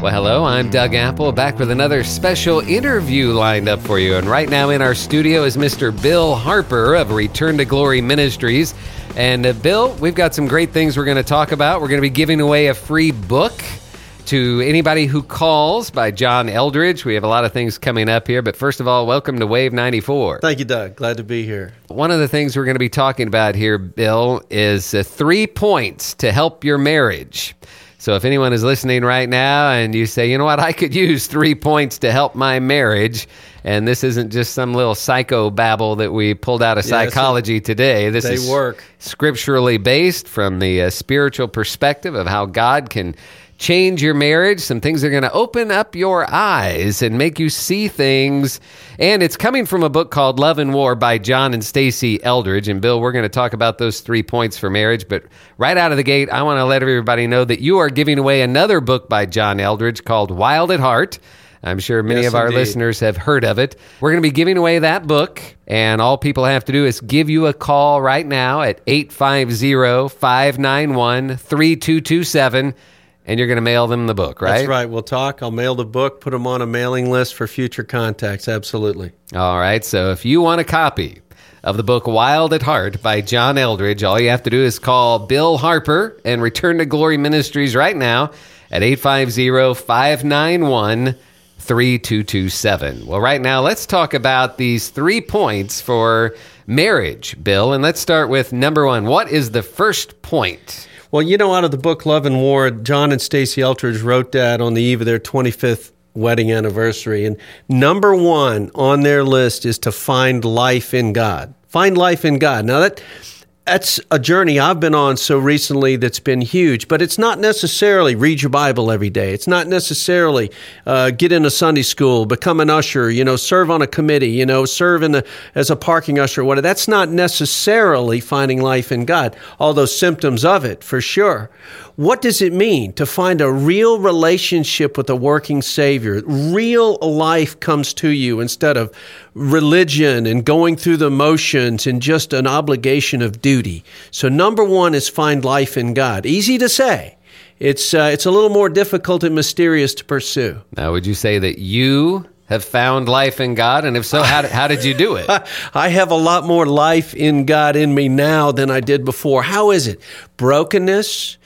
Well, hello, I'm Doug Apple, back with another special interview lined up for you. And right now in our studio is Mr. Bill Harper of Return to Glory Ministries. And uh, Bill, we've got some great things we're going to talk about. We're going to be giving away a free book to anybody who calls by John Eldredge. We have a lot of things coming up here, but first of all, welcome to Wave 94. Thank you, Doug. Glad to be here. One of the things we're going to be talking about here, Bill, is uh, three points to help your marriage. So if anyone is listening right now and you say, you know what, I could use three points to help my marriage, and this isn't just some little psycho babble that we pulled out of psychology today. This they is work. scripturally based from the uh, spiritual perspective of how God can change your marriage. Some things are going to open up your eyes and make you see things. And it's coming from a book called Love and War by John and Stasi Eldredge. And Bill, we're going to talk about those three points for marriage. But right out of the gate, I want to let everybody know that you are giving away another book by John Eldredge called Wild at Heart. I'm sure many Yes, of our indeed. listeners have heard of it. We're going to be giving away that book, and all people have to do is give you a call right now at 850 591 3227, and you're going to mail them the book, right? That's right. We'll talk. I'll mail the book, put them on a mailing list for future contacts. Absolutely. All right. So if you want a copy of the book Wild at Heart by John Eldredge, all you have to do is call Bill Harper and Return to Glory Ministries right now at 850 591 3227. Well, right now, let's talk about these three points for marriage, Bill. And let's start with number one. What is the first point? Well, you know, out of the book Love and War, John and Stasi Eldredge wrote that on the eve of their 25th wedding anniversary. And number one on their list is to find life in God. Find life in God. Now, that. That's a journey I've been on so recently that's been huge, but it's not necessarily read your Bible every day. It's not necessarily uh, get into Sunday school, become an usher, you know, serve on a committee, you know, serve in the, as a parking usher, whatever. That's not necessarily finding life in God, although symptoms of it for sure. What does it mean to find a real relationship with a working Savior? Real life comes to you instead of religion and going through the motions and just an obligation of duty. So, number one is find life in God. Easy to say. It's, uh, it's a little more difficult and mysterious to pursue. Now, would you say that you have found life in God? And if so, how did, how did you do it? I have a lot more life in God in me now than I did before. How is it? Brokenness.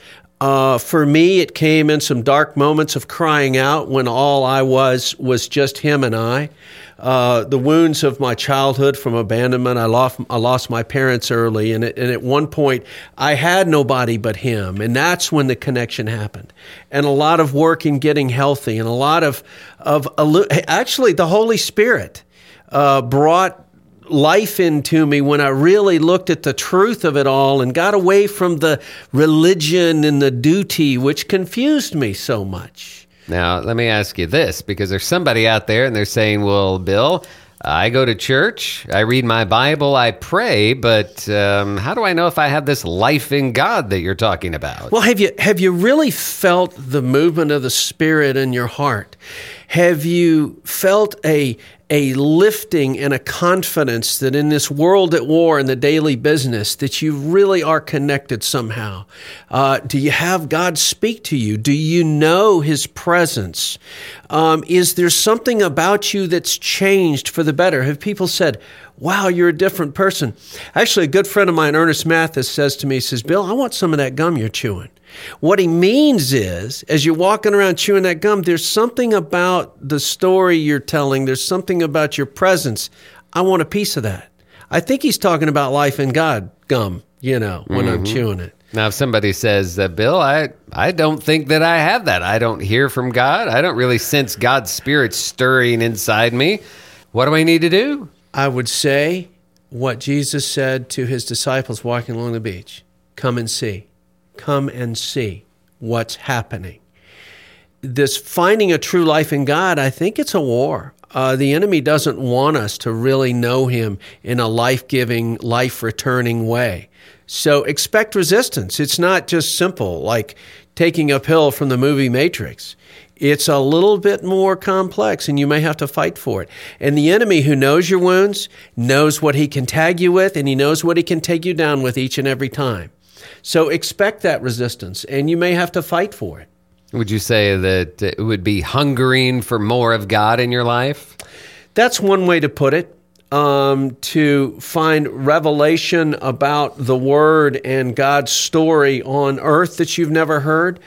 Uh, for me, it came in some dark moments of crying out when all I was was just Him and I. Uh, the wounds of my childhood from abandonment. I lost I lost my parents early, and, it, and at one point I had nobody but Him, and that's when the connection happened. And a lot of work in getting healthy, and a lot of of actually the Holy Spirit uh, brought life into me when I really looked at the truth of it all and got away from the religion and the duty, which confused me so much. Now, let me ask you this because there's somebody out there and they're saying, well, Bill, I go to church, I read my Bible, I pray, but um, how do I know if I have this life in God that you're talking about? Well, have you have you really felt the movement of the Spirit in your heart? Have you felt a a lifting and a confidence that in this world at war in the daily business that you really are connected somehow? Uh, do you have god speak to you? Do you know his presence? Um, is there something about you that's changed for the better? Have people said wow you're a different person actually a good friend of mine ernest mathis says to me he says bill i want some of that gum you're chewing what he means is, as you're walking around chewing that gum, there's something about the story you're telling, there's something about your presence. I want a piece of that. I think he's talking about life and God gum, you know, when I'm chewing it. Now, if somebody says, uh, Bill, I, I don't think that I have that. I don't hear from God. I don't really sense God's Spirit stirring inside me. What do I need to do? I would say what Jesus said to his disciples walking along the beach come and see. Come and see what's happening. This finding a true life in God, I think it's a war. Uh, the enemy doesn't want us to really know him in a life giving, life returning way. So expect resistance. It's not just simple like taking a pill from the movie Matrix. It's a little bit more complex and you may have to fight for it. And the enemy who knows your wounds knows what he can tag you with and he knows what he can take you down with each and every time. So expect that resistance and you may have to fight for it. Would you say that it would be hungering for more of God in your life? That's one way to put it. Um, to find revelation about the Word and God's story on earth that you've never heard,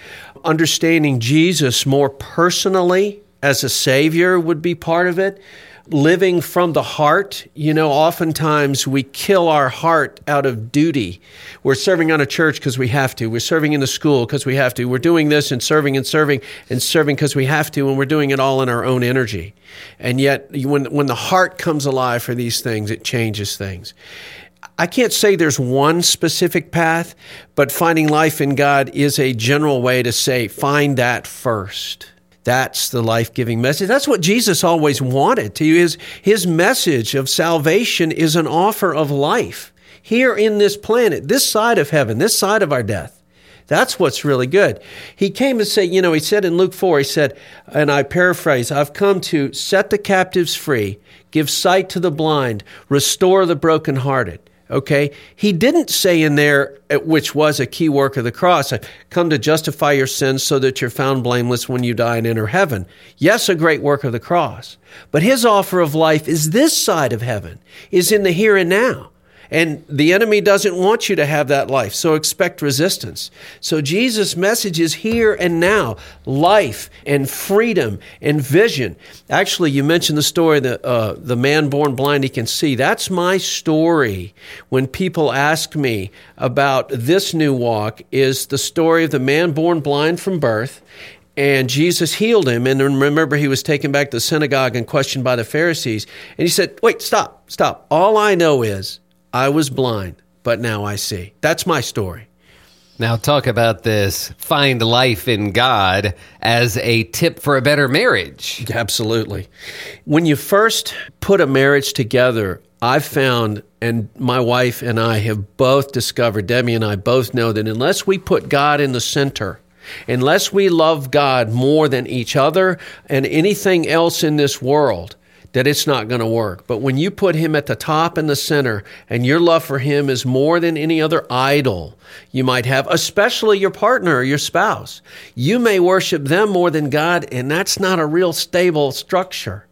understanding Jesus more personally as a Savior would be part of it living from the heart. You know, oftentimes we kill our heart out of duty. We're serving on a church because we have to. We're serving in the school because we have to. We're doing this and serving and serving and serving because we have to, and we're doing it all in our own energy. And yet, when, when the heart comes alive for these things, it changes things. I can't say there's one specific path, but finding life in God is a general way to say, find that first. That's the life giving message. That's what Jesus always wanted to. His, his message of salvation is an offer of life here in this planet, this side of heaven, this side of our death. That's what's really good. He came to say, you know, he said in Luke 4, he said, and I paraphrase, I've come to set the captives free, give sight to the blind, restore the brokenhearted. Okay? He didn't say in there, uh, which was a key work of the cross, come to justify your sins so that you're found blameless when you die and enter heaven. Yes, a great work of the cross. But his offer of life is this side of heaven, is in the here and now. And the enemy doesn't want you to have that life, so expect resistance. So Jesus' message is here and now life and freedom and vision. Actually, you mentioned the story that uh, the man born blind, he can see. That's my story. When people ask me about this new walk, is the story of the man born blind from birth and Jesus healed him. And remember, he was taken back to the synagogue and questioned by the Pharisees. And he said, Wait, stop, stop. All I know is I was blind, but now I see. That's my story. Now, talk about this find life in God as a tip for a better marriage. Absolutely. When you first put a marriage together, I've found, and my wife and I have both discovered, Demi and I both know that unless we put God in the center, unless we love God more than each other and anything else in this world, that it's not going to work. But when you put him at the top and the center, and your love for him is more than any other idol you might have, especially your partner or your spouse, you may worship them more than God, and that's not a real stable structure.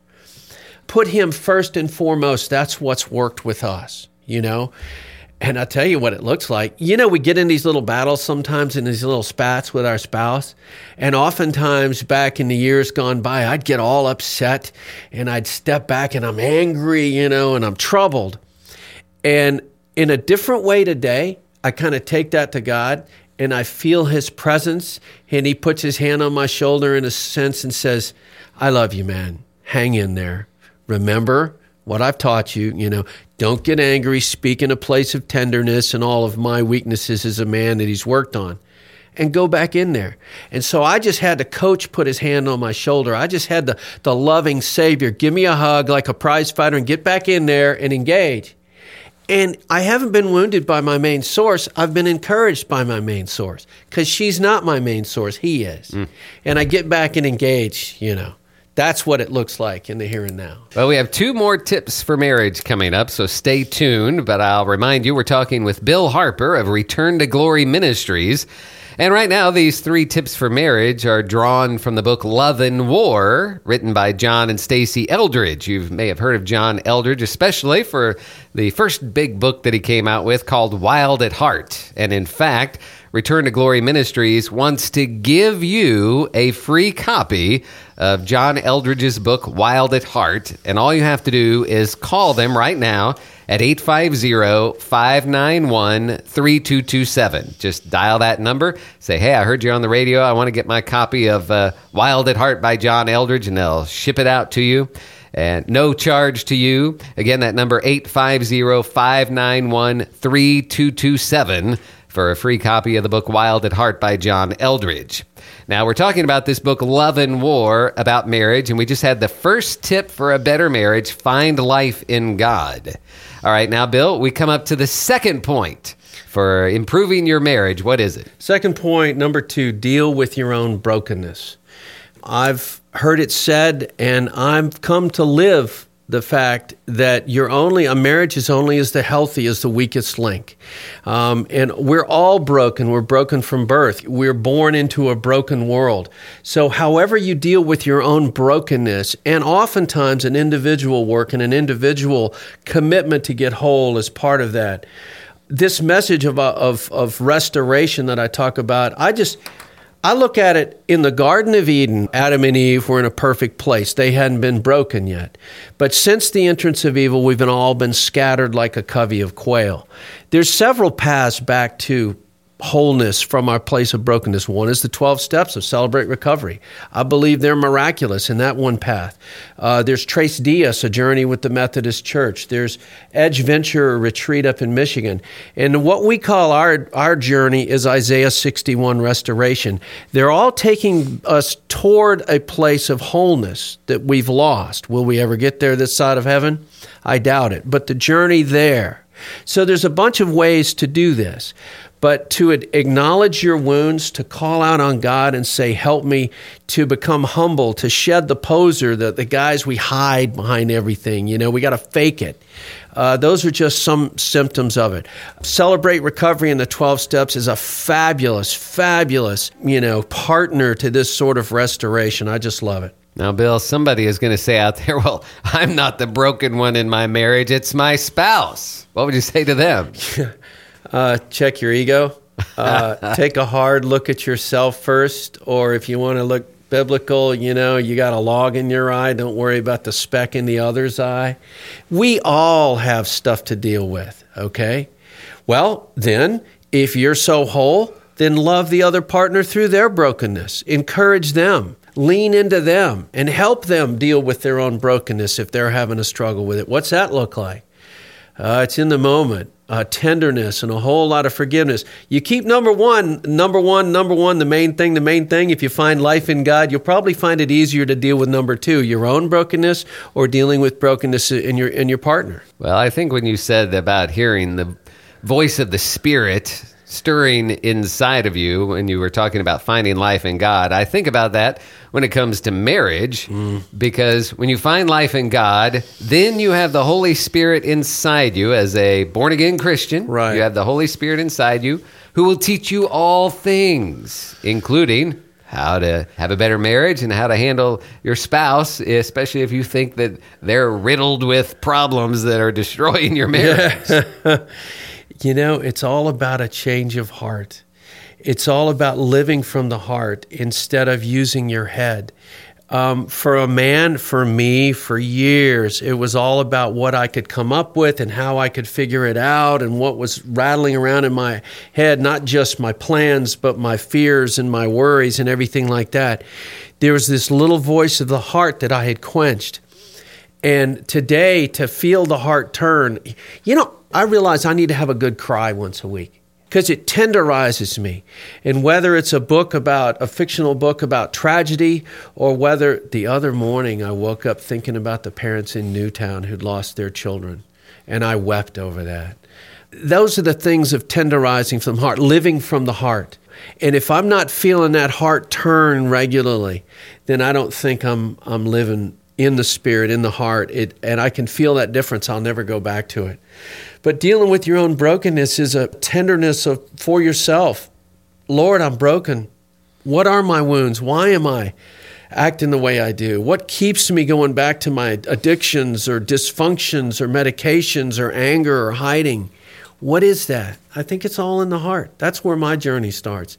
Put him first and foremost. That's what's worked with us, you know? And I tell you what it looks like. You know, we get in these little battles sometimes in these little spats with our spouse. And oftentimes back in the years gone by, I'd get all upset and I'd step back and I'm angry, you know, and I'm troubled. And in a different way today, I kind of take that to God and I feel his presence and he puts his hand on my shoulder in a sense and says, I love you, man. Hang in there. Remember, what I've taught you, you know, don't get angry, speak in a place of tenderness and all of my weaknesses as a man that he's worked on. And go back in there. And so I just had the coach put his hand on my shoulder. I just had the, the loving Savior give me a hug like a prize fighter and get back in there and engage. And I haven't been wounded by my main source. I've been encouraged by my main source because she's not my main source. He is. Mm. And I get back and engage, you know. That's what it looks like in the here and now. Well, we have two more tips for marriage coming up, so stay tuned. But I'll remind you, we're talking with Bill Harper of Return to Glory Ministries. And right now, these three tips for marriage are drawn from the book Love and War, written by John and Stasi Eldredge. You may have heard of John Eldredge, especially for the first big book that he came out with called Wild at Heart. And in fact, Return to Glory Ministries wants to give you a free copy of John Eldredge's book, Wild at Heart. And all you have to do is call them right now at 850 591 3227. Just dial that number. Say, hey, I heard you on the radio. I want to get my copy of uh, Wild at Heart by John Eldredge, and they'll ship it out to you. And no charge to you. Again, that number 850 591 3227 for a free copy of the book Wild at Heart by John Eldredge. Now, we're talking about this book, Love and War, about marriage, and we just had the first tip for a better marriage find life in God. All right, now, Bill, we come up to the second point for improving your marriage. What is it? Second point, number two, deal with your own brokenness. I've heard it said, and I've come to live the fact that you're only a marriage is only as the healthy as the weakest link, um, and we're all broken. We're broken from birth. We're born into a broken world. So, however you deal with your own brokenness, and oftentimes an individual work and an individual commitment to get whole is part of that. This message of, of, of restoration that I talk about, I just I look at it in the Garden of Eden, Adam and Eve were in a perfect place. They hadn't been broken yet. But since the entrance of evil, we've been all been scattered like a covey of quail. There's several paths back to wholeness from our place of brokenness. One is the 12 steps of Celebrate Recovery. I believe they're miraculous in that one path. Uh, there's Tres Dias, a journey with the Methodist Church. There's Edge Venture, retreat up in Michigan. And what we call our, our journey is Isaiah 61 restoration. They're all taking us toward a place of wholeness that we've lost. Will we ever get there this side of heaven? I doubt it. But the journey there. So there's a bunch of ways to do this but to acknowledge your wounds, to call out on God and say, Help me to become humble, to shed the poser, the, the guys we hide behind everything. You know, we got to fake it. Uh, those are just some symptoms of it. Celebrate Recovery in the 12 Steps is a fabulous, fabulous, you know, partner to this sort of restoration. I just love it. Now, Bill, somebody is going to say out there, well, I'm not the broken one in my marriage, it's my spouse. What would you say to them? uh, check your ego. Uh, take a hard look at yourself first, or if you want to look biblical, you know, you got a log in your eye. Don't worry about the speck in the other's eye. We all have stuff to deal with, okay? Well, then, if you're so whole, then love the other partner through their brokenness. Encourage them. Lean into them and help them deal with their own brokenness if they're having a struggle with it. What's that look like? Uh, it's in the moment uh, tenderness and a whole lot of forgiveness. You keep number one, number one, number one, the main thing, the main thing. If you find life in God, you'll probably find it easier to deal with number two, your own brokenness or dealing with brokenness in your in your partner. Well, I think when you said about hearing the voice of the Spirit stirring inside of you when you were talking about finding life in God. I think about that when it comes to marriage mm. because when you find life in God, then you have the Holy Spirit inside you as a born again Christian. Right. You have the Holy Spirit inside you who will teach you all things, including how to have a better marriage and how to handle your spouse, especially if you think that they're riddled with problems that are destroying your marriage. Yeah. You know, it's all about a change of heart. It's all about living from the heart instead of using your head. Um, for a man, for me, for years, it was all about what I could come up with and how I could figure it out and what was rattling around in my head, not just my plans, but my fears and my worries and everything like that. There was this little voice of the heart that I had quenched. And today, to feel the heart turn, you know, I realize I need to have a good cry once a week because it tenderizes me. And whether it's a book about a fictional book about tragedy, or whether the other morning I woke up thinking about the parents in Newtown who'd lost their children, and I wept over that. Those are the things of tenderizing from the heart, living from the heart. And if I'm not feeling that heart turn regularly, then I don't think I'm I'm living in the spirit, in the heart. It, and I can feel that difference. I'll never go back to it. But dealing with your own brokenness is a tenderness of, for yourself. Lord, I'm broken. What are my wounds? Why am I acting the way I do? What keeps me going back to my addictions or dysfunctions or medications or anger or hiding? What is that? I think it's all in the heart. That's where my journey starts.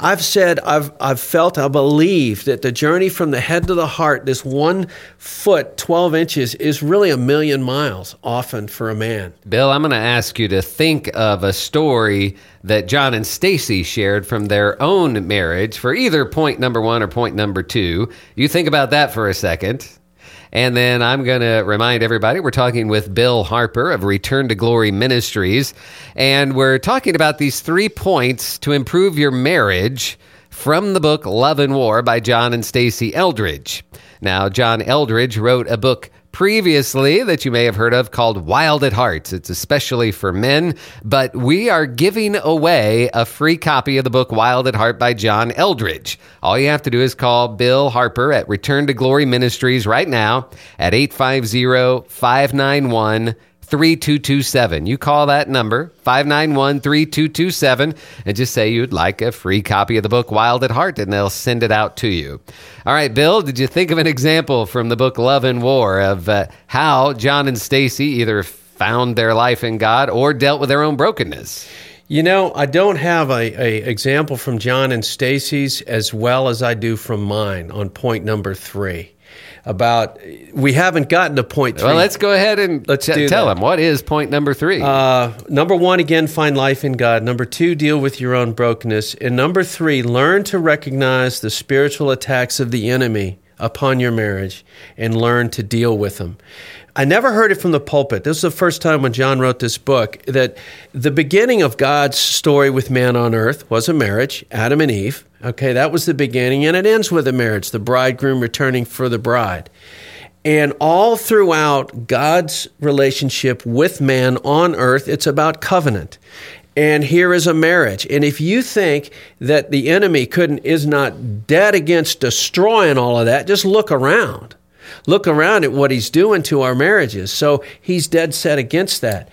I've said, I've, I've felt, I believe that the journey from the head to the heart, this one foot, 12 inches, is really a million miles often for a man. Bill, I'm going to ask you to think of a story that John and Stasi shared from their own marriage for either point number one or point number two. You think about that for a second. And then I'm going to remind everybody we're talking with Bill Harper of Return to Glory Ministries. And we're talking about these three points to improve your marriage from the book Love and War by John and Stasi Eldredge. Now, John Eldredge wrote a book previously that you may have heard of called Wild at Heart. It's especially for men, but we are giving away a free copy of the book Wild at Heart by John Eldredge. All you have to do is call Bill Harper at Return to Glory Ministries right now at 850 591 3227. You call that number, 591 3227, and just say you'd like a free copy of the book Wild at Heart, and they'll send it out to you. All right, Bill, did you think of an example from the book Love and War of uh, how John and Stasi either found their life in God or dealt with their own brokenness? You know, I don't have a, a example from John and Stasi's as well as I do from mine on point number three about we haven't gotten to point three. Well, let's go ahead and let's t- tell them what is point number three. Uh, number one, again, find life in God. Number two, deal with your own brokenness. And number three, learn to recognize the spiritual attacks of the enemy upon your marriage and learn to deal with them. I never heard it from the pulpit. This is the first time when John wrote this book that the beginning of God's story with man on earth was a marriage, Adam and Eve. Okay, that was the beginning, and it ends with a marriage, the bridegroom returning for the bride. And all throughout God's relationship with man on earth, it's about covenant. And here is a marriage. And if you think that the enemy couldn't is not dead against destroying all of that, just look around. Look around at what he's doing to our marriages. So he's dead set against that.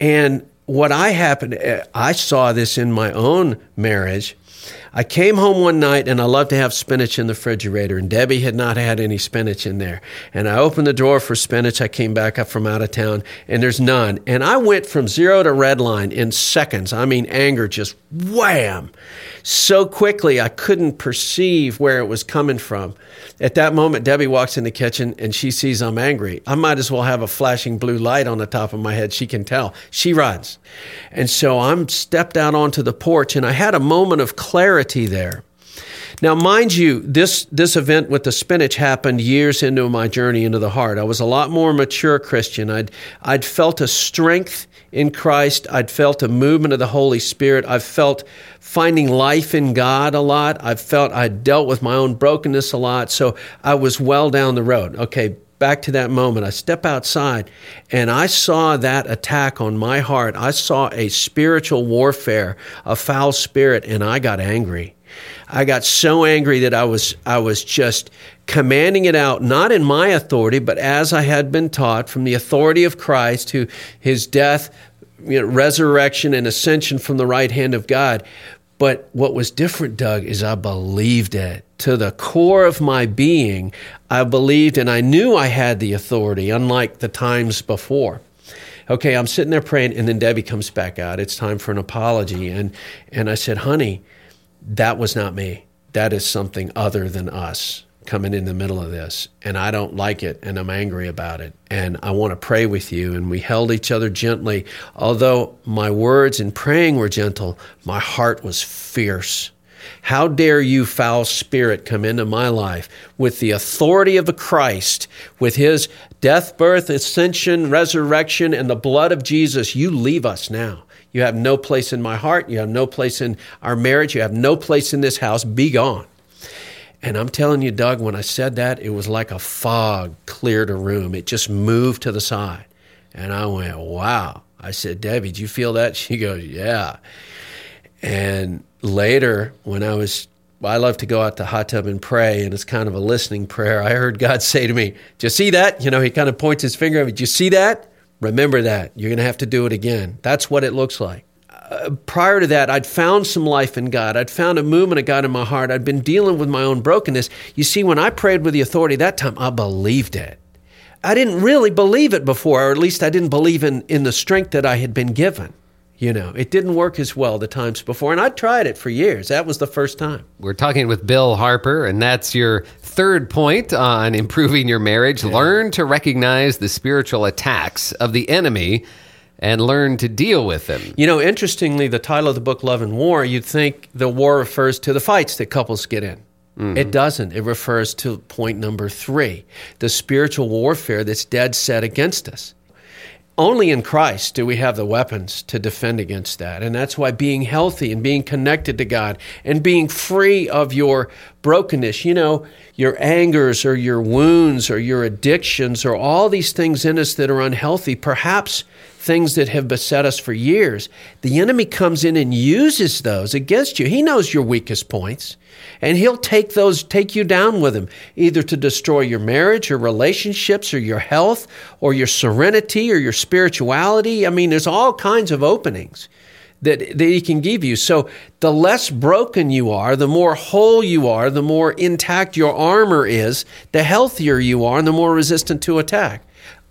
And what I happened, eh, I saw this in my own marriage I came home one night and I love to have spinach in the refrigerator, and Debbie had not had any spinach in there. And I opened the drawer for spinach. I came back up from out of town, and there's none. And I went from zero to red line in seconds. I mean, anger just wham! So quickly, I couldn't perceive where it was coming from. At that moment, Debbie walks in the kitchen and she sees I'm angry. I might as well have a flashing blue light on the top of my head. She can tell. She runs. And so I'm stepped out onto the porch and I had a moment of clarity there. Now, mind you, this, this event with the spinach happened years into my journey into the heart. I was a lot more mature Christian. I'd, I'd felt a strength in Christ. I'd felt a movement of the Holy Spirit. I've felt finding life in God a lot. I've felt I'd dealt with my own brokenness a lot. So I was well down the road. Okay, back to that moment. I step outside and I saw that attack on my heart. I saw a spiritual warfare, a foul spirit, and I got angry. I got so angry that I was I was just commanding it out, not in my authority, but as I had been taught from the authority of Christ, who his death, you know, resurrection, and ascension from the right hand of God. But what was different, Doug, is I believed it. To the core of my being, I believed and I knew I had the authority, unlike the times before okay, I'm sitting there praying, and then Debbie comes back out. It's time for an apology. And, and I said, honey, that was not me. That is something other than us coming in the middle of this. And I don't like it and I'm angry about it. And I want to pray with you. And we held each other gently. Although my words in praying were gentle, my heart was fierce. How dare you, foul spirit, come into my life with the authority of the Christ, with his death, birth, ascension, resurrection, and the blood of Jesus? You leave us now. You have no place in my heart. You have no place in our marriage. You have no place in this house. Be gone. And I'm telling you, Doug, when I said that, it was like a fog cleared a room. It just moved to the side. And I went, wow. I said, Debbie, do you feel that? She goes, yeah. And later, when I was, I love to go out to the hot tub and pray, and it's kind of a listening prayer. I heard God say to me, Do you see that? You know, he kind of points his finger at me. Do you see that? Remember that. You're going to have to do it again. That's what it looks like. Uh, prior to that, I'd found some life in God. I'd found a movement of God in my heart. I'd been dealing with my own brokenness. You see, when I prayed with the authority that time, I believed it. I didn't really believe it before, or at least I didn't believe in, in the strength that I had been given. You know, it didn't work as well the times before, and I tried it for years. That was the first time. We're talking with Bill Harper, and that's your third point on improving your marriage. Yeah. Learn to recognize the spiritual attacks of the enemy and learn to deal with them. You know, interestingly, the title of the book, Love and War, you'd think the war refers to the fights that couples get in. Mm-hmm. It doesn't. It refers to point number three the spiritual warfare that's dead set against us only in Christ do we have the weapons to defend against that. And that's why being healthy and being connected to God and being free of your brokenness, you know, your angers or your wounds or your addictions or all these things in us that are unhealthy, perhaps things that have beset us for years, the enemy comes in and uses those against you. He knows your weakest points, and he'll take those, take you down with him, either to destroy your marriage or relationships or your health or your serenity or your spirituality. I mean, there's all kinds of openings that, that he can give you. So the less broken you are, the more whole you are, the more intact your armor is, the healthier you are, and the more resistant to attack.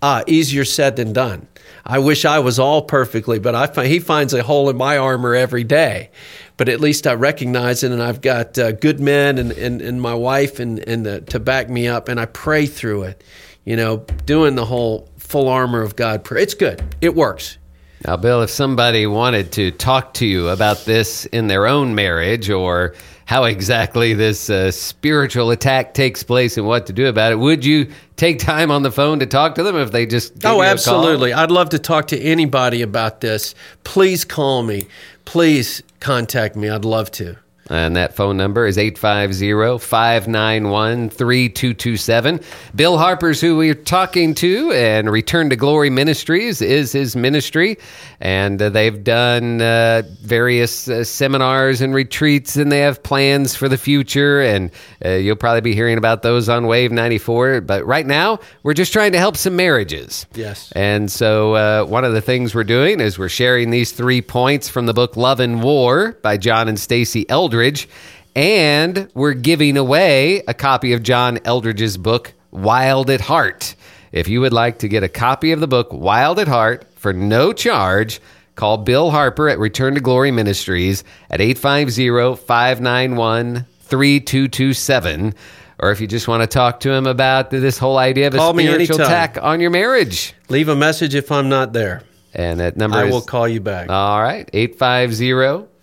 Ah, easier said than done. I wish I was all perfectly, but I find, he finds a hole in my armor every day. But at least I recognize it, and I've got uh, good men and, and, and my wife and, and the, to back me up, and I pray through it. You know, doing the whole full armor of God prayer. It's good. It works. Now, Bill, if somebody wanted to talk to you about this in their own marriage or how exactly this uh, spiritual attack takes place and what to do about it, would you take time on the phone to talk to them if they just oh absolutely. I'd love to talk to anybody about this. Please call me. Please contact me. I'd love to and that phone number is 850 591 3227. Bill Harper's who we're talking to, and Return to Glory Ministries is his ministry. And uh, they've done uh, various uh, seminars and retreats, and they have plans for the future. And uh, you'll probably be hearing about those on Wave 94. But right now, we're just trying to help some marriages. Yes. And so uh, one of the things we're doing is we're sharing these three points from the book Love and War by John and Stasi Eldredge. And we're giving away a copy of John Eldredge's book, Wild at Heart. If you would like to get a copy of the book, Wild at Heart, for no charge, call Bill Harper at Return to Glory Ministries at 850 591 3227. Or if you just want to talk to him about this whole idea of a Call spiritual attack on your marriage. leave a message if i'm not there And that number i is will call you back all right, 850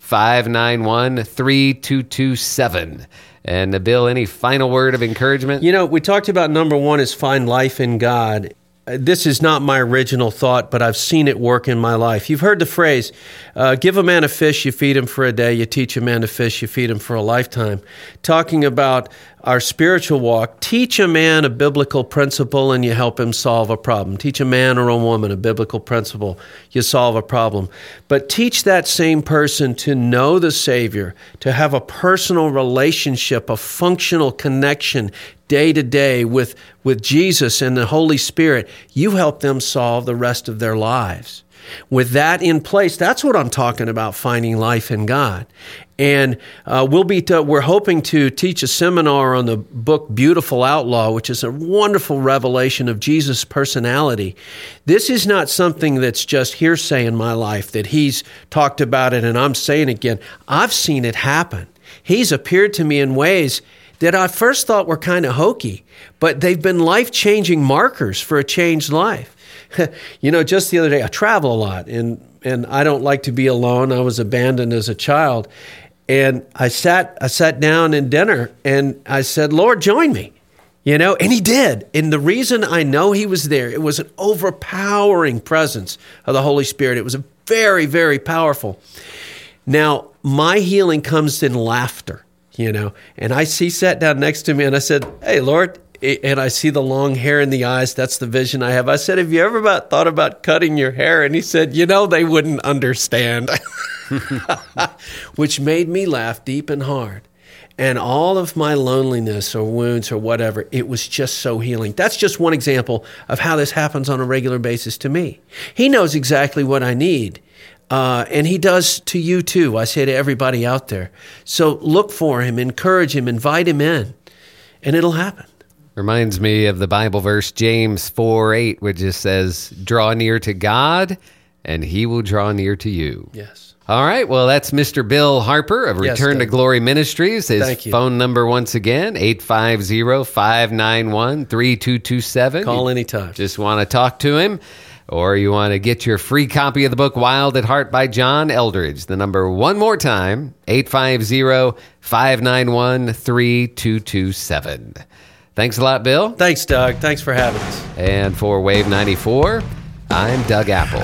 591 3227. And uh, Bill, any final word of encouragement? You know, we talked about number one is find life in God. Uh, This is not my original thought, but I've seen it work in my life. You've heard the phrase, uh, give a man a fish, you feed him for a day, you teach a man to fish, you feed him for a lifetime. Talking about our spiritual walk, teach a man a biblical principle and you help him solve a problem. Teach a man or a woman a biblical principle, you solve a problem. But teach that same person to know the Savior, to have a personal relationship, a functional connection day to day with, with Jesus and the Holy Spirit. You help them solve the rest of their lives. With that in place, that's what I'm talking about finding life in God. And uh, we'll be t- we're hoping to teach a seminar on the book Beautiful Outlaw, which is a wonderful revelation of Jesus' personality. This is not something that's just hearsay in my life that he's talked about it and I'm saying again. I've seen it happen. He's appeared to me in ways that I first thought were kind of hokey, but they've been life changing markers for a changed life. you know, just the other day, I travel a lot and, and I don't like to be alone. I was abandoned as a child. And I sat, I sat down in dinner and I said, Lord, join me. You know, and he did. And the reason I know he was there, it was an overpowering presence of the Holy Spirit. It was a very, very powerful. Now, my healing comes in laughter, you know. And I see sat down next to me and I said, Hey, Lord, and I see the long hair in the eyes. That's the vision I have. I said, Have you ever about, thought about cutting your hair? And he said, You know, they wouldn't understand, which made me laugh deep and hard. And all of my loneliness or wounds or whatever, it was just so healing. That's just one example of how this happens on a regular basis to me. He knows exactly what I need. Uh, and he does to you too. I say to everybody out there. So look for him, encourage him, invite him in, and it'll happen. Reminds me of the Bible verse James 4 8, which just says, Draw near to God, and he will draw near to you. Yes. All right. Well, that's Mr. Bill Harper of Yes, Return to Glory Ministries. His Thank you. phone number, once again, 850 591 3227. Call anytime. Just want to talk to him, or you want to get your free copy of the book Wild at Heart by John Eldredge. The number one more time 850 591 3227. Thanks a lot, Bill. Thanks, Doug. Thanks for having us. And for Wave 94, I'm Doug Apple.